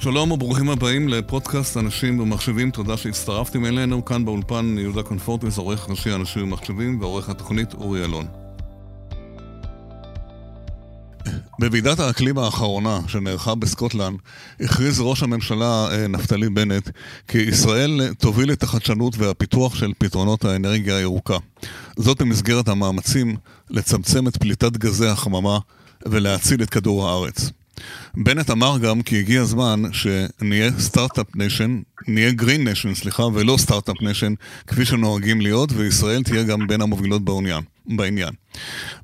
שלום וברוכים הבאים לפודקאסט אנשים ומחשבים, תודה שהצטרפתם אלינו. כאן באולפן יהודה קונפורטס, עורך ראשי אנשים ומחשבים ועורך התוכנית אורי אלון. בוועידת האקלים האחרונה שנערכה בסקוטלנד, הכריז ראש הממשלה אה, נפתלי בנט כי ישראל תוביל את החדשנות והפיתוח של פתרונות האנרגיה הירוקה. זאת במסגרת המאמצים לצמצם את פליטת גזי החממה ולהציל את כדור הארץ. בנט אמר גם כי הגיע הזמן שנהיה סטארט-אפ nation, נהיה green nation, סליחה, ולא סטארט-אפ nation, כפי שנוהגים להיות, וישראל תהיה גם בין המובילות בעניין. בעניין.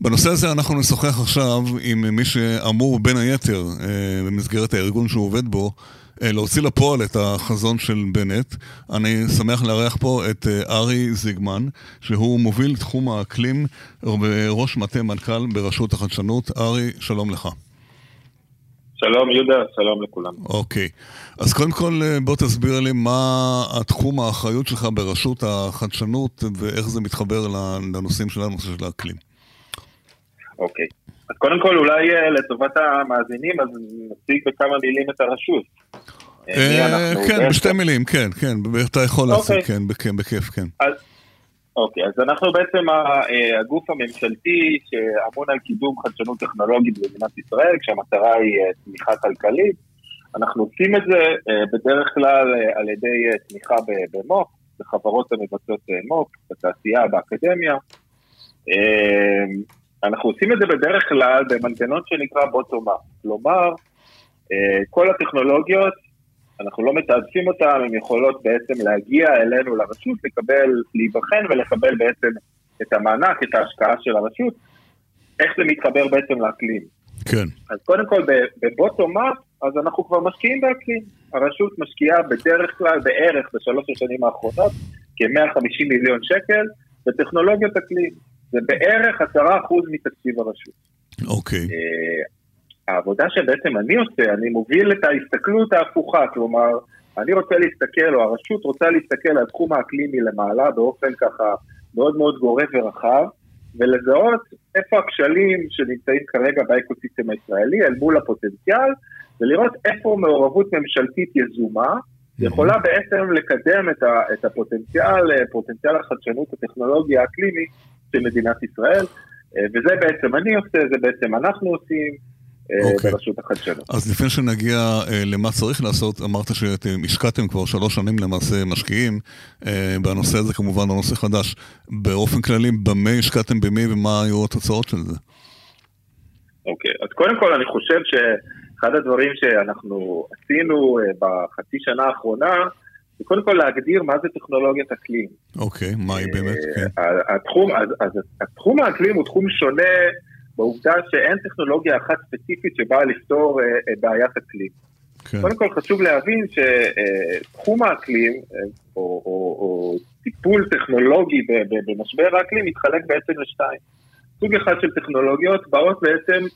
בנושא הזה אנחנו נשוחח עכשיו עם מי שאמור בין היתר, אה, במסגרת הארגון שהוא עובד בו, אה, להוציא לפועל את החזון של בנט. אני שמח לארח פה את אה, ארי זיגמן, שהוא מוביל תחום האקלים וראש מטה מנכ"ל ברשות החדשנות. ארי, שלום לך. שלום יהודה, שלום לכולם. אוקיי. אז קודם כל בוא תסביר לי מה התחום האחריות שלך ברשות החדשנות ואיך זה מתחבר לנושאים שלנו, של האקלים. אוקיי. אז קודם כל אולי אה, לטובת המאזינים, אז נציג בכמה מילים את הרשות. אה, כן, בשתי מילים, כן, כן, אתה יכול אוקיי. כן, בכיף, כן. אוקיי, אז אנחנו בעצם אה, הגוף הממשלתי שאמון על קידום חדשנות טכנולוגית במדינת ישראל, כשהמטרה היא אה, תמיכה כלכלית. אנחנו עושים את זה אה, בדרך כלל על ידי תמיכה במו"פ, בחברות המבצעות מו"פ, בתעשייה, באקדמיה. אנחנו עושים את זה בדרך כלל במנגנון שנקרא bottom-up, כלומר, כל הטכנולוגיות אנחנו לא מתעדפים אותן, הן יכולות בעצם להגיע אלינו לרשות, לקבל, להיבחן ולקבל בעצם את המענק, את ההשקעה של הרשות. איך זה מתחבר בעצם לאקלים? כן. אז קודם כל, בבוטום אפ, אז אנחנו כבר משקיעים באקלים. הרשות משקיעה בדרך כלל, בערך, בשלוש השנים האחרונות, כ-150 מיליון שקל בטכנולוגיות אקלים. זה בערך 10% מתקציב הרשות. אוקיי. אה, העבודה שבעצם אני עושה, אני מוביל את ההסתכלות ההפוכה, כלומר, אני רוצה להסתכל, או הרשות רוצה להסתכל על תחום האקלימי למעלה באופן ככה מאוד מאוד גורף ורחב, ולזהות איפה הכשלים שנמצאים כרגע ב ecosystem הישראלי אל מול הפוטנציאל, ולראות איפה מעורבות ממשלתית יזומה יכולה בעצם לקדם את, ה, את הפוטנציאל, פוטנציאל החדשנות הטכנולוגיה האקלימי של מדינת ישראל, וזה בעצם אני עושה, זה בעצם אנחנו עושים. Okay. אוקיי. ברשות החדשנות. אז לפני שנגיע אה, למה צריך לעשות, אמרת שאתם השקעתם כבר שלוש שנים למעשה משקיעים אה, בנושא הזה, כמובן לא נושא חדש. באופן כללי, במה השקעתם במי ומה היו התוצאות של זה? אוקיי, okay. אז קודם כל אני חושב שאחד הדברים שאנחנו עשינו אה, בחצי שנה האחרונה, זה קודם כל להגדיר מה זה טכנולוגיית אקלים. אוקיי, okay, מה היא באמת? כן. התחום, אז, אז התחום האקלים הוא תחום שונה בעובדה שאין טכנולוגיה אחת ספציפית שבאה לפתור אה, אה, בעיית אקלים. כן. קודם כל חשוב להבין שתחום האקלים, אה, או, או, או טיפול טכנולוגי במשבר האקלים, מתחלק בעצם לשתיים. סוג אחד של טכנולוגיות באות בעצם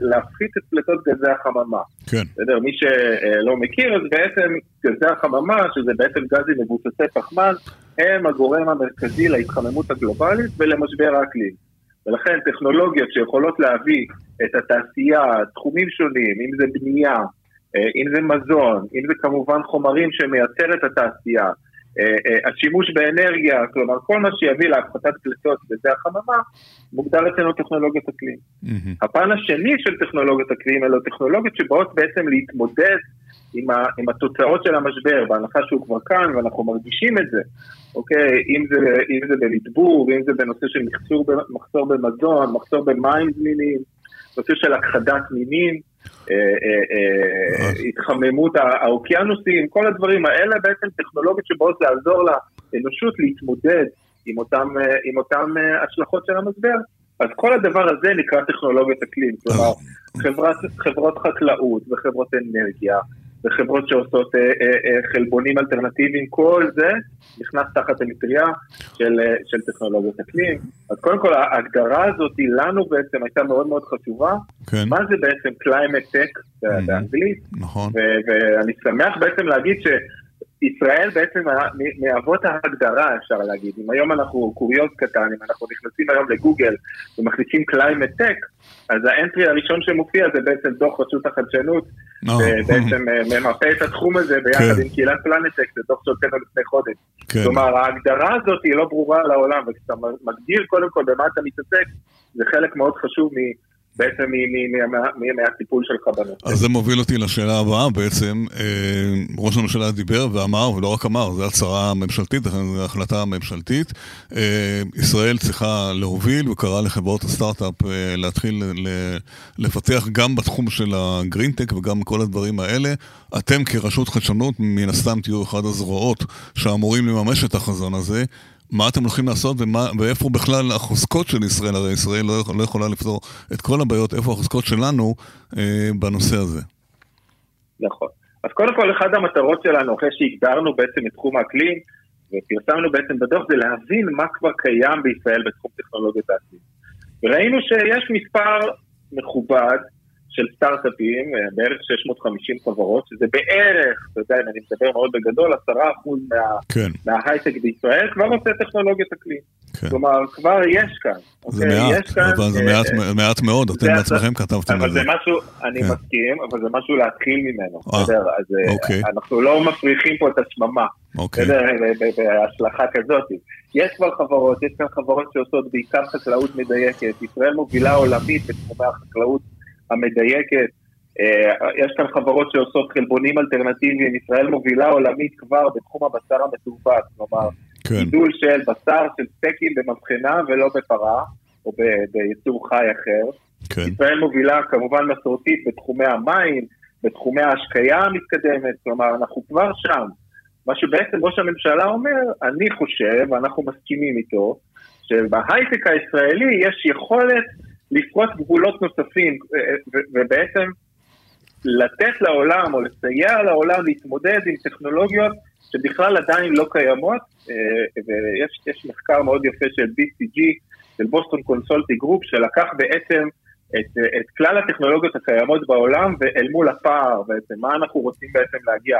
להפחית את פליטות גזי החממה. כן. בסדר, מי שלא מכיר, אז בעצם גזי החממה, שזה בעצם גזים מבוססי פחמן, הם הגורם המרכזי להתחממות הגלובלית ולמשבר האקלים. ולכן טכנולוגיות שיכולות להביא את התעשייה, תחומים שונים, אם זה בנייה, אה, אם זה מזון, אם זה כמובן חומרים שמייצרת התעשייה, אה, אה, השימוש באנרגיה, כלומר כל מה שיביא להפחתת פליטות בזה החממה, מוגדר אצלנו טכנולוגיות אקלים. Mm-hmm. הפן השני של טכנולוגיות אקלים אלו טכנולוגיות שבאות בעצם להתמודד עם, ה, עם התוצאות של המשבר, בהנחה שהוא כבר כאן ואנחנו מרגישים את זה, אוקיי? אם זה, אם זה במדבור, אם זה בנושא של מחסור, מחסור במזון, מחסור במים זמינים, נושא של הכחדת מינים, אה, אה, אה, התחממות האוקיינוסים, כל הדברים האלה בעצם טכנולוגיות שבאות לעזור לאנושות להתמודד עם אותן עם אותם השלכות של המשבר. אז כל הדבר הזה נקרא טכנולוגיית אקלים, כלומר חברת, חברות חקלאות וחברות אנרגיה וחברות שעושות אה, אה, אה, חלבונים אלטרנטיביים, כל זה נכנס תחת המטריה של, של טכנולוגיות אקלים. אז קודם כל ההגדרה הזאת לנו בעצם הייתה מאוד מאוד חשובה. כן. מה זה בעצם climate tech. באנגלית? נכון. ואני שמח בעצם להגיד ש... ישראל בעצם מאבות ההגדרה, אפשר להגיד. אם היום אנחנו קוריוז קטן, אם אנחנו נכנסים היום לגוגל ומכניסים climate tech, אז ה entry הראשון שמופיע זה בעצם דוח רשות החדשנות, ובעצם אה, ממפה את התחום הזה ביחד כן. עם קהילת פלנטק, זה דוח שהוצאנו לפני חודש. כן. כלומר, ההגדרה הזאת היא לא ברורה לעולם, וכשאתה מגדיר קודם כל במה אתה מתעסק, זה חלק מאוד חשוב בעצם מהטיפול שלך בנושא. אז זה מוביל אותי לשאלה הבאה בעצם. אה, ראש הממשלה דיבר ואמר, ולא רק אמר, זו הצהרה ממשלתית, זו החלטה ממשלתית. אה, ישראל צריכה להוביל, וקרא לחברות הסטארט-אפ אה, להתחיל לפתח גם בתחום של הגרינטק וגם כל הדברים האלה. אתם כרשות חדשנות, מן הסתם תהיו אחד הזרועות שאמורים לממש את החזון הזה. מה אתם הולכים לעשות ומה, ואיפה בכלל החוזקות של ישראל, הרי ישראל לא, לא יכולה לפתור את כל הבעיות, איפה החוזקות שלנו אה, בנושא הזה. נכון. אז קודם כל, אחת המטרות שלנו, אחרי שהגדרנו בעצם את תחום האקלים, ופרסמנו בעצם בדוח, זה להבין מה כבר קיים בישראל בתחום טכנולוגיית האקלים. וראינו שיש מספר מכובד של סטארט-אפים, אה, בערך 650 חברות, שזה בערך, אתה יודע, אם אני מדבר מאוד בגדול, 10% מה, כן. מההייטק בישראל כבר עושה טכנולוגיית אקלים. כן. כלומר, כבר יש כאן. זה אוקיי? מעט, יש כאן, אבל זה מעט, אה, מעט מאוד, אתם בעצמכם כתבתם על זה. אבל זה משהו, אני כן. מסכים, אבל זה משהו להתחיל ממנו, אה, בסדר? אז אה, אוקיי. אנחנו לא מפריחים פה את השממה, אוקיי. בסדר? בהשלכה כזאת. יש כבר חברות, יש כאן חברות שעושות בעיקר חקלאות מדייקת. ישראל מובילה עולמית בתחומי החקלאות המדייקת. אה, יש כאן חברות שעושות חלבונים אלטרנטיביים, ישראל מובילה עולמית כבר בתחום הבשר המתורבת, כלומר, כן. גידול של בשר של סטייקים במבחנה ולא בפרה, או ביצור חי אחר. כן. ישראל מובילה כמובן מסורתית בתחומי המים, בתחומי ההשקיה המתקדמת, כלומר, אנחנו כבר שם. מה שבעצם ראש הממשלה אומר, אני חושב, ואנחנו מסכימים איתו, שבהייטק הישראלי יש יכולת לפרוץ גבולות נוספים, ובעצם לתת לעולם או לסייע לעולם להתמודד עם טכנולוגיות שבכלל עדיין לא קיימות, אה, ויש מחקר מאוד יפה של BCG, של Boston Consulting Group, שלקח בעצם את, את כלל הטכנולוגיות הקיימות בעולם ואל מול הפער, בעצם מה אנחנו רוצים בעצם להגיע,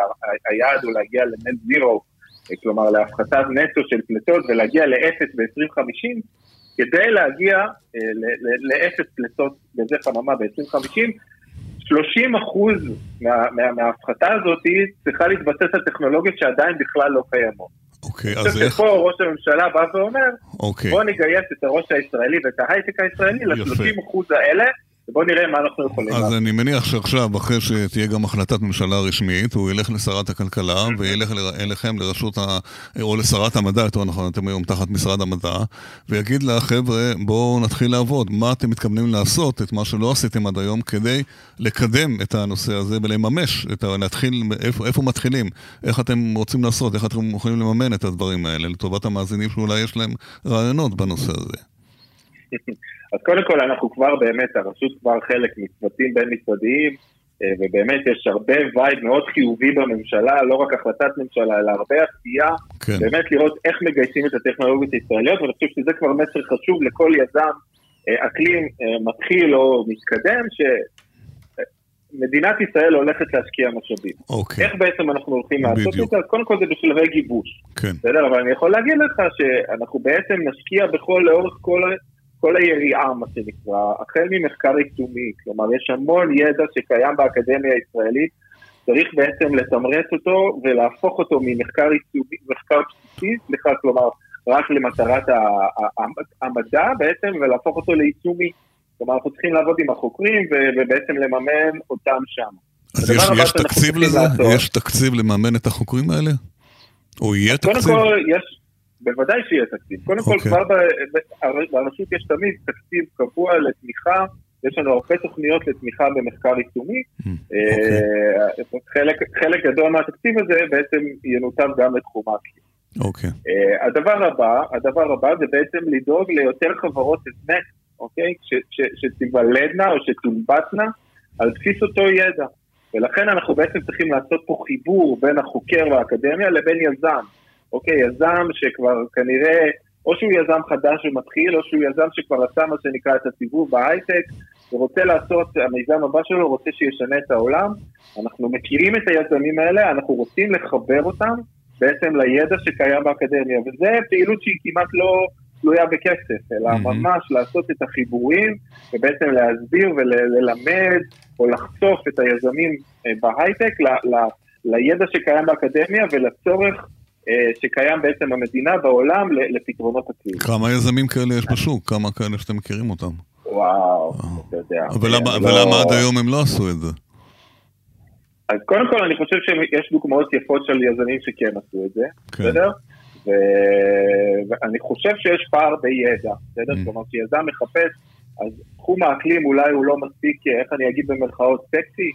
היעד הוא להגיע ל net zero, כלומר להפחתת נטו של פליטות ולהגיע לאפס ב-2050, כדי להגיע אה, לאפס פליטות גזי חממה ב-2050, 30 אחוז מה, מה, מההפחתה הזאת צריכה להתבסס על טכנולוגיות שעדיין בכלל לא קיימות. אוקיי, אז איך... פה ראש הממשלה בא ואומר, אוקיי. בוא נגייס את הראש הישראלי ואת ההייטק הישראלי ל-30 אחוז האלה, ובואו נראה מה אנחנו יכולים לעשות. אז אני מניח שעכשיו, אחרי שתהיה גם החלטת ממשלה רשמית, הוא ילך לשרת הכלכלה וילך אליכם לרשות ה... או לשרת המדע, יותר נכון, אתם היום תחת משרד המדע, ויגיד לה, חבר'ה, בואו נתחיל לעבוד. מה אתם מתכוונים לעשות, את מה שלא עשיתם עד היום, כדי לקדם את הנושא הזה ולממש, את ה... להתחיל, איפה, איפה מתחילים, איך אתם רוצים לעשות, איך אתם יכולים לממן את הדברים האלה, לטובת המאזינים שאולי יש להם רעיונות בנושא הזה. אז קודם כל אנחנו כבר באמת, הרשות כבר חלק מצוותים בין משרדיים, אה, ובאמת יש הרבה vibe מאוד חיובי בממשלה, לא רק החלטת ממשלה, אלא הרבה עשייה, כן. באמת לראות איך מגייסים את הטכנולוגיות הישראליות, ואני חושב שזה כבר מסר חשוב לכל יזם אה, אקלים אה, מתחיל או מתקדם, שמדינת ישראל הולכת להשקיע משאבים. אוקיי. איך בעצם אנחנו הולכים לעשות את זה? קודם כל זה בשלבי גיבוש. כן. בסדר, אבל אני יכול להגיד לך שאנחנו בעצם נשקיע בכל, לאורך כל כל היריעה, מה שנקרא, החל ממחקר יישומי, כלומר יש המון ידע שקיים באקדמיה הישראלית, צריך בעצם לתמרץ אותו ולהפוך אותו ממחקר יישומי, מחקר בסיסי, סליחה, כלומר רק למטרת המדע בעצם, ולהפוך אותו ליישומי. כלומר, אנחנו צריכים לעבוד עם החוקרים ובעצם לממן אותם שם. אז יש, יש תקציב לזה? לעשות, יש תקציב לממן את החוקרים האלה? או יהיה תקציב? קודם כל, יש, בוודאי שיהיה תקציב. קודם כל, אוקיי. כבר ברשות יש תמיד תקציב קבוע לתמיכה, יש לנו הרבה תוכניות לתמיכה במחקר יישומי. Mm, אה, אוקיי. חלק גדול מהתקציב הזה בעצם ינותב גם לתחום האקלים. אוקיי. אה, הדבר הבא, הדבר הבא זה בעצם לדאוג ליותר חברות הזנק, אוקיי? שתיוולדנה או שתונבטנה על בסיס אותו ידע. ולכן אנחנו בעצם צריכים לעשות פה חיבור בין החוקר והאקדמיה לבין יזם. אוקיי, יזם שכבר כנראה, או שהוא יזם חדש ומתחיל, או שהוא יזם שכבר עשה מה שנקרא את הסיבוב בהייטק, ורוצה לעשות, המיזם הבא שלו רוצה שישנה את העולם. אנחנו מכירים את היזמים האלה, אנחנו רוצים לחבר אותם בעצם לידע שקיים באקדמיה, וזו פעילות שהיא כמעט לא תלויה בכסף, אלא mm-hmm. ממש לעשות את החיבורים ובעצם להסביר וללמד או לחשוף את היזמים אה, בהייטק ל, ל, לידע שקיים באקדמיה ולצורך שקיים בעצם במדינה, בעולם, לפתרונות אקלים. כמה יזמים כאלה יש בשוק? כמה כאלה שאתם מכירים אותם? וואו, אתה יודע. ולמה, ולמה עד היום הם לא עשו את זה? אז קודם כל אני חושב שיש דוגמאות יפות של יזמים שכן עשו את זה, כן. בסדר? ואני חושב שיש פער בידע, בסדר? Mm. כלומר, כשיזם מחפש, אז תחום האקלים אולי הוא לא מספיק, איך אני אגיד במרכאות, סקסי,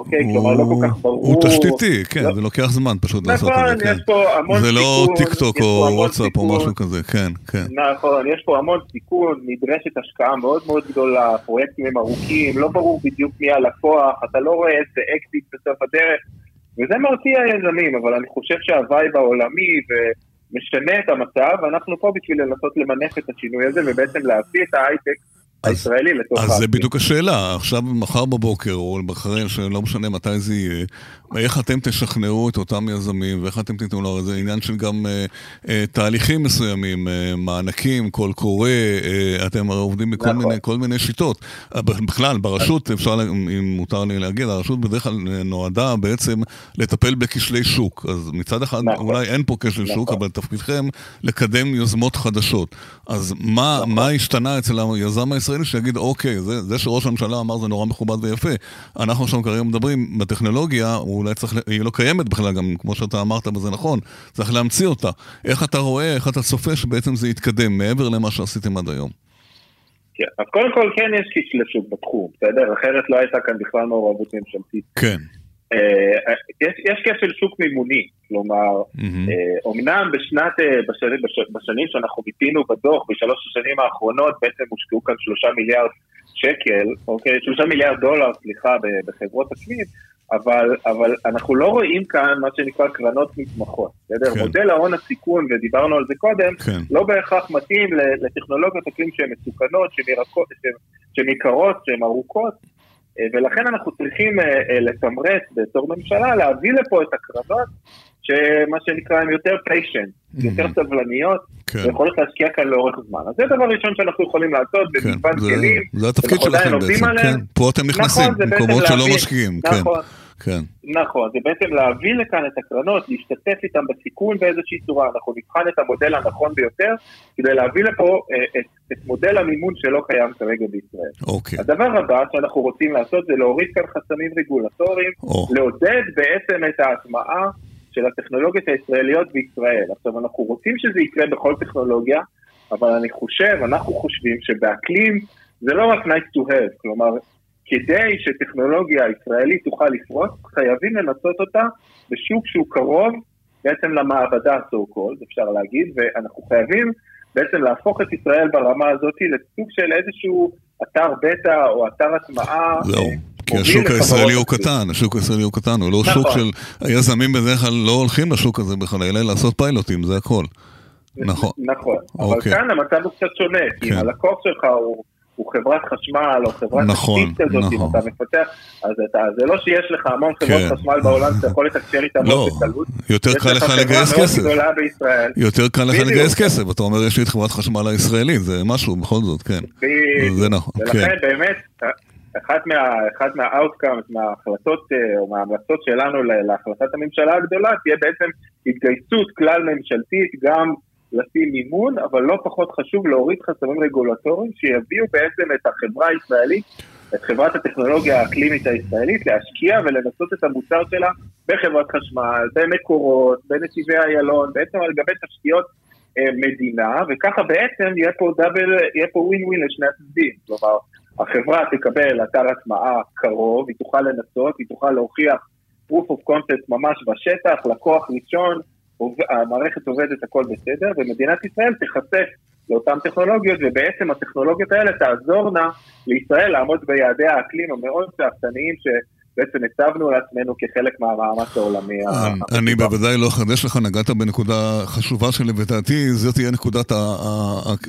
אוקיי? כלומר, לא כל כך ברור. הוא תשתיתי, כן, לא- זה לוקח זמן פשוט לעשות את זה, נכון, יש פה המון סיכון. זה לא טיק טוק או וואטסאפ או משהו כזה, כן, כן. נכון, יש פה המון סיכון, נדרשת השקעה מאוד מאוד גדולה, פרויקטים הם ארוכים, לא ברור בדיוק מי הלקוח, אתה לא רואה איזה אקזיט בסוף הדרך, וזה מרתיע יזמים, אבל אני חושב שה vibe העולמי ומשנה את המצב, ואנחנו פה בשביל לנסות למנף את השינוי הזה ובעצם להביא את ההייטק הישראלי לתוך... אז זה בדיוק השאלה, עכשיו מחר בבוקר, או אחרי, שלא משנה מתי זה יהיה, איך אתם תשכנעו את אותם יזמים, ואיך אתם תיתנו לו, זה עניין של גם אה, אה, תהליכים מסוימים, אה, מענקים, קול קורא, אה, אתם הרי עובדים בכל נכון. מיני, כל מיני שיטות. אה, בכלל, ברשות, אפשר, אם מותר לי להגיד, הרשות בדרך כלל נועדה בעצם לטפל בכשלי שוק. אז מצד אחד, נכון. אולי אין פה כשל נכון. שוק, אבל תפקידכם לקדם יוזמות חדשות. אז מה, נכון. מה השתנה אצל היזם הישראלי שיגיד, אוקיי, זה, זה שראש הממשלה אמר זה נורא מכובד ויפה. אנחנו עכשיו כרגע מדברים בטכנולוגיה, הוא אולי צריך, היא לא קיימת בכלל, גם כמו שאתה אמרת וזה נכון, צריך להמציא אותה. איך אתה רואה, איך אתה צופה שבעצם זה יתקדם מעבר למה שעשיתם עד היום? כן, אז קודם כל כן יש כשל שוק בתחום, בסדר? אחרת לא הייתה כאן בכלל מעורבות ממשלתית. כן. אה, יש, יש כשל שוק מימוני, כלומר, mm-hmm. אומנם בשנת, אה, בשנים, בשנים שאנחנו מיפינו בדוח, בשלוש השנים האחרונות בעצם הושקעו כאן שלושה מיליארד שקל, אוקיי, שלושה מיליארד דולר, סליחה, בחברות אקלים, אבל, אבל אנחנו לא רואים כאן מה שנקרא קרנות מתמחות, בסדר? כן. מודל ההון הסיכון, ודיברנו על זה קודם, כן. לא בהכרח מתאים לטכנולוגיות אקלים שהן מסוכנות, שהן יקרות, שהן ארוכות, אה, ולכן אנחנו צריכים אה, אה, לתמרץ בתור ממשלה להביא לפה את הקרנות שמה שנקרא הן יותר פיישן, mm-hmm. יותר סבלניות, כן. ויכולות להשקיע כאן לאורך זמן. אז זה דבר ראשון שאנחנו יכולים לעשות כן, במגוון כלים. זה התפקיד שלכם בעצם, כן. פה אתם נכנסים, נכון, במקומות שלא משקיעים. כן. נכון. כן. נכון, זה בעצם להביא לכאן את הקרנות, להשתתף איתם בסיכון באיזושהי צורה, אנחנו נבחן את המודל הנכון ביותר, כדי להביא לפה אה, את, את מודל המימון שלא קיים כרגע בישראל. אוקיי. הדבר הבא שאנחנו רוצים לעשות זה להוריד כאן חסמים רגולטוריים, או. לעודד בעצם את ההטמעה של הטכנולוגיות הישראליות בישראל. עכשיו, אנחנו רוצים שזה יקרה בכל טכנולוגיה, אבל אני חושב, אנחנו חושבים שבאקלים זה לא רק nice to have, כלומר, כדי שטכנולוגיה ישראלית תוכל לפרוץ, חייבים לנסות אותה בשוק שהוא קרוב בעצם למעבדה so called, אפשר להגיד, ואנחנו חייבים בעצם להפוך את ישראל ברמה הזאת לסוג של איזשהו אתר בטא או אתר הטמעה. זהו. כי השוק הישראלי הוא קטן, השוק הישראלי הוא קטן, הוא לא נכון. שוק של... היזמים בדרך כלל לא הולכים לשוק הזה בכלל, אלא לעשות פיילוטים, זה הכל. נכון. נכון, אבל אוקיי. כאן המצב הוא קצת שונה, כי אם כן. הלקוח שלך הוא הוא חברת חשמל או חברת נכון, תשתית כזאת, נכון. אם אתה מפתח, אז אתה, זה לא שיש לך המון חברות כן. חשמל בעולם שאתה יכול לתקשר איתם לא, בקלות. יותר קל לך לגייס כסף. יותר קל לך לגייס כסף, אתה אומר יש לי את חברת חשמל הישראלית, זה משהו בכל זאת, כן. זה נכון, כן. ולכן באמת, אחת מה, אחת מהאוטקאמס, מההחלטות אה, או מההמלצות שלנו להחלטת הממשלה הגדולה, תהיה בעצם התגייסות כלל ממשלתית גם לשים מימון, אבל לא פחות חשוב להוריד חסמים רגולטוריים שיביאו בעצם את החברה הישראלית, את חברת הטכנולוגיה האקלימית הישראלית, להשקיע ולנסות את המוצר שלה בחברת חשמל, במקורות, בנתיבי איילון, בעצם על גבי תשתיות אה, מדינה, וככה בעצם יהיה פה דאבל, יהיה פה ווין ווין לשני הצדדים. כלומר, החברה תקבל אתר הטמעה קרוב, היא תוכל לנסות, היא תוכל להוכיח proof of concept ממש בשטח, לקוח ראשון, המערכת עובדת, הכל בסדר, ומדינת ישראל תיחשף לאותן טכנולוגיות, ובעצם הטכנולוגיות האלה תעזורנה לישראל לעמוד ביעדי האקלים המאוד שאפתניים בעצם הצבנו לעצמנו כחלק מהמאמץ העולמי. אני בוודאי לא אחדש לך, נגעת בנקודה חשובה שלדעתי זו תהיה נקודת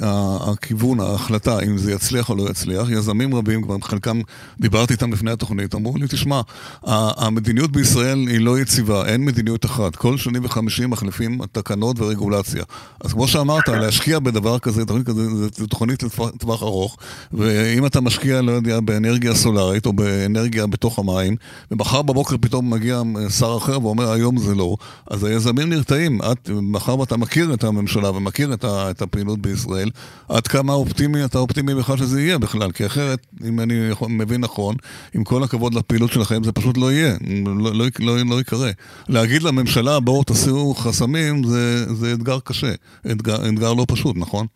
הכיוון, ההחלטה, אם זה יצליח או לא יצליח. יזמים רבים, כבר חלקם דיברתי איתם לפני התוכנית, אמרו לי, תשמע, המדיניות בישראל היא לא יציבה, אין מדיניות אחת. כל שני וחמישי מחליפים תקנות ורגולציה. אז כמו שאמרת, להשקיע בדבר כזה, תוכנית כזה, זו תוכנית לטווח ארוך, ואם אתה משקיע, לא יודע, באנרגיה סולארית או באנרגיה בתוך המים, שנים, ומחר בבוקר פתאום מגיע שר אחר ואומר היום זה לא, אז היזמים נרתעים. את, מאחר ואתה מכיר את הממשלה ומכיר את, ה, את הפעילות בישראל, עד כמה אופטימי אתה אופטימי בכלל שזה יהיה בכלל, כי אחרת, אם אני מבין נכון, עם כל הכבוד לפעילות שלכם, זה פשוט לא יהיה, לא, לא, לא, לא יקרה. להגיד לממשלה, בואו תסירו חסמים, זה, זה אתגר קשה, אתגר, אתגר לא פשוט, נכון?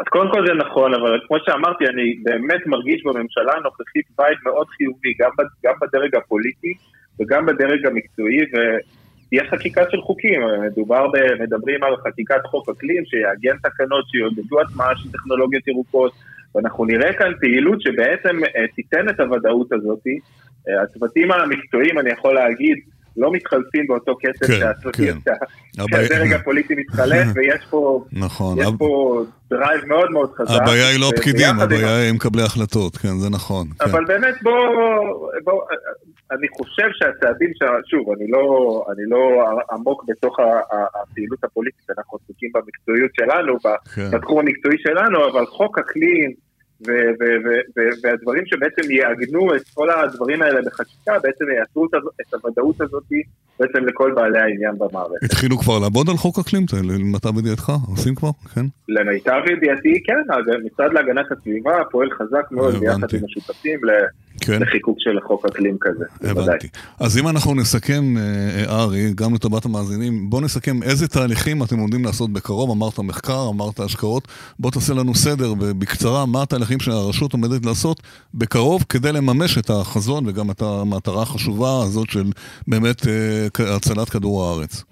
אז קודם כל זה נכון, אבל כמו שאמרתי, אני באמת מרגיש בממשלה הנוכחית בית מאוד חיובי, גם, גם בדרג הפוליטי וגם בדרג המקצועי, ותהיה חקיקה של חוקים. מדובר, ב, מדברים על חקיקת חוק אקלים, שיעגן תקנות שיעודדו הטמעה של טכנולוגיות ירוקות, ואנחנו נראה כאן פעילות שבעצם אה, תיתן את הוודאות הזאת. אה, הצוותים המקצועיים, אני יכול להגיד, לא מתחלפים באותו כסף כן, שהדרג כן. הפוליטי מתחלף, ויש פה, נכון, יש הב... פה drive מאוד מאוד חזק. הבעיה היא לא פקידים, הבעיה היא מקבלי החלטות, כן, זה נכון. כן. אבל כן. באמת בוא, בוא, אני חושב שהצעדים, ש... שוב, אני לא, אני לא עמוק בתוך הפעילות הפוליטית, אנחנו עסוקים במקצועיות שלנו, כן. בתחום המקצועי שלנו, אבל חוק אקלים, והדברים שבעצם יעגנו את כל הדברים האלה בחקיקה, בעצם יעשו את הוודאות הזאת בעצם לכל בעלי העניין במערכת. התחילו כבר לעבוד על חוק אקלים? למיטב ידיעתך? עושים כבר? כן? למיטב ידיעתי כן, המשרד להגנת הסביבה פועל חזק מאוד ביחד עם השותפים כן. לחיקוק של חוק אקלים כזה. הבנתי. אז אם אנחנו נסכם, אה, ארי, גם לטובת המאזינים, בוא נסכם איזה תהליכים אתם עומדים לעשות בקרוב, אמרת מחקר, אמרת השקעות, בוא תעשה לנו סדר בקצרה, מה התהליכים שהרשות עומדת לעשות בקרוב כדי לממש את החזון וגם את המטרה החשובה הזאת של באמת אה, הצלת כדור הארץ.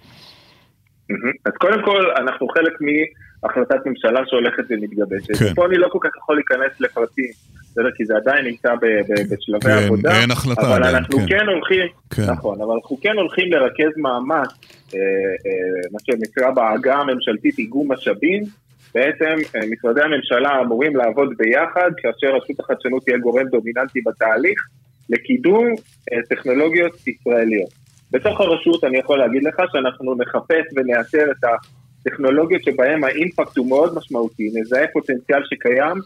אז קודם כל, אנחנו חלק מהחלטת ממשלה שהולכת ומתגבשת. כן. פה אני לא כל כך יכול להיכנס לפרטים. בסדר? כי זה עדיין נמצא בשלבי כן, עבודה. אין החלטה אבל עדיין, אנחנו כן. כן הולכים, כן. נכון, אבל אנחנו כן הולכים לרכז מאמץ, אה, אה, מה שנקרא בעגה הממשלתית איגום משאבים. בעצם אה, משרדי הממשלה אמורים לעבוד ביחד, כאשר רשות החדשנות תהיה גורם דומיננטי בתהליך, לקידום אה, טכנולוגיות ישראליות. בתוך הרשות אני יכול להגיד לך שאנחנו נחפש ונאתר את הטכנולוגיות שבהן האימפקט הוא מאוד משמעותי, נזהה פוטנציאל שקיים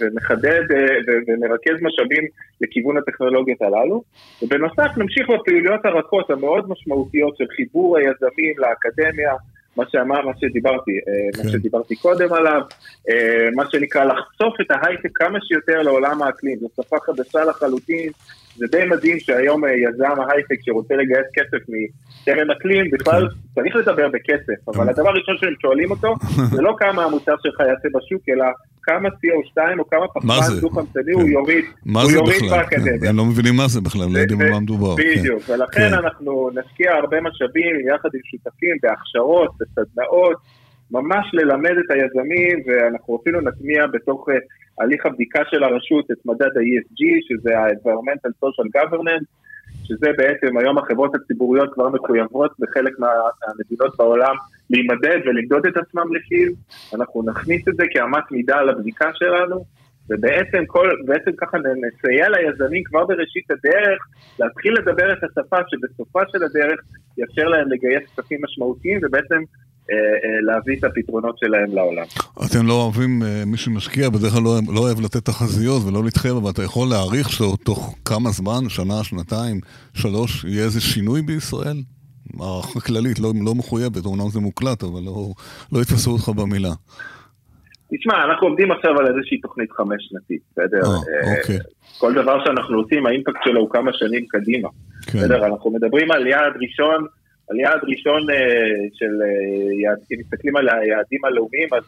ונחדד ונרכז משאבים לכיוון הטכנולוגיות הללו. ובנוסף נמשיך בפעילויות הרכות המאוד משמעותיות של חיבור היזמים לאקדמיה, מה שאמר, מה שדיברתי, כן. מה שדיברתי קודם עליו, מה שנקרא לחשוף את ההייטק כמה שיותר לעולם האקלים, זו שפה חדשה לחלוטין, זה די מדהים שהיום אה, יזם ההייטק שרוצה לגייס כסף מקרן אקלים, בכלל כן. צריך לדבר בכסף, אבל הדבר הראשון שהם שואלים אותו, זה לא כמה המוצר שלך יעשה בשוק, אלא כמה CO2 או כמה פחמן דו-חמצני הוא כן. יוריד, הוא יוריד באקדמיה. הם לא מבינים מה זה בכלל, לא יודעים על מה מדובר. כן. בדיוק, ולכן אנחנו נשקיע הרבה משאבים יחד עם שותפים בהכשרות, בסדנאות, ממש ללמד את היזמים, ואנחנו אפילו נטמיע בתוך אה, הליך הבדיקה של הרשות את מדד ה-ESG, שזה ה-Environmental Social Governance, שזה בעצם היום החברות הציבוריות כבר מחויבות בחלק מהמדינות בעולם להימדד ולמדוד את עצמם לפיו, אנחנו נכניס את זה כאמת מידה לבדיקה שלנו, ובעצם כל, בעצם ככה נסייע ליזמים כבר בראשית הדרך להתחיל לדבר את השפה שבסופה של הדרך יאפשר להם לגייס כספים משמעותיים ובעצם להביא את הפתרונות שלהם לעולם. אתם לא אוהבים, אה, מי שמשקיע בדרך כלל לא, לא אוהב לתת תחזיות ולא להתחייב, אבל אתה יכול להעריך שתוך כמה זמן, שנה, שנתיים, שלוש, יהיה איזה שינוי בישראל? הערכה כללית, לא, לא מחויבת, אומנם זה מוקלט, אבל לא, לא יתפסו אותך במילה. תשמע, אנחנו עובדים עכשיו על איזושהי תוכנית חמש שנתית, בסדר? אה, אוקיי. כל דבר שאנחנו עושים, האימפקט שלו הוא כמה שנים קדימה. כן. בסדר? אנחנו מדברים על יעד ראשון על יעד ראשון אה, של, אה, אם מסתכלים על היעדים הלאומיים, אז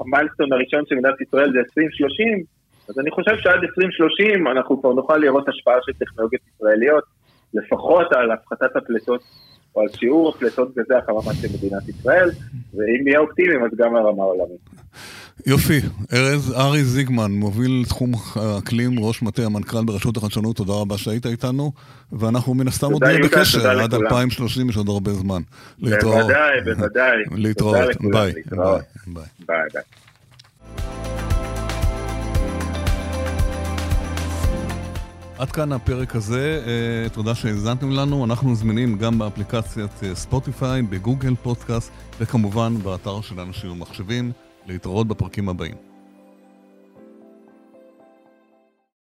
המיילסטון הראשון של מדינת ישראל זה 2030, אז אני חושב שעד 2030 אנחנו כבר נוכל לראות השפעה של טכנולוגיות ישראליות, לפחות על הפחתת הפליטות או על שיעור הפליטות גזי החממה של מדינת ישראל, ואם נהיה אופטימיים אז גם הרמה העולמית. יופי. ארז ארי זיגמן, מוביל תחום האקלים, ראש מטה המנכ"ל ברשות החדשנות, תודה רבה שהיית איתנו, ואנחנו מן הסתם עוד נהיה בקשר, עד 2030 יש עוד הרבה זמן. להתראות. בוודאי, בוודאי. להתראות, bye. bye. bye. עד כאן הפרק הזה, אה, תודה שהאזנתם לנו, אנחנו זמינים גם באפליקציית אה, Spotify, ב Google Podcast וכמובן באתר של אנשים ומחשבים, להתראות בפרקים הבאים.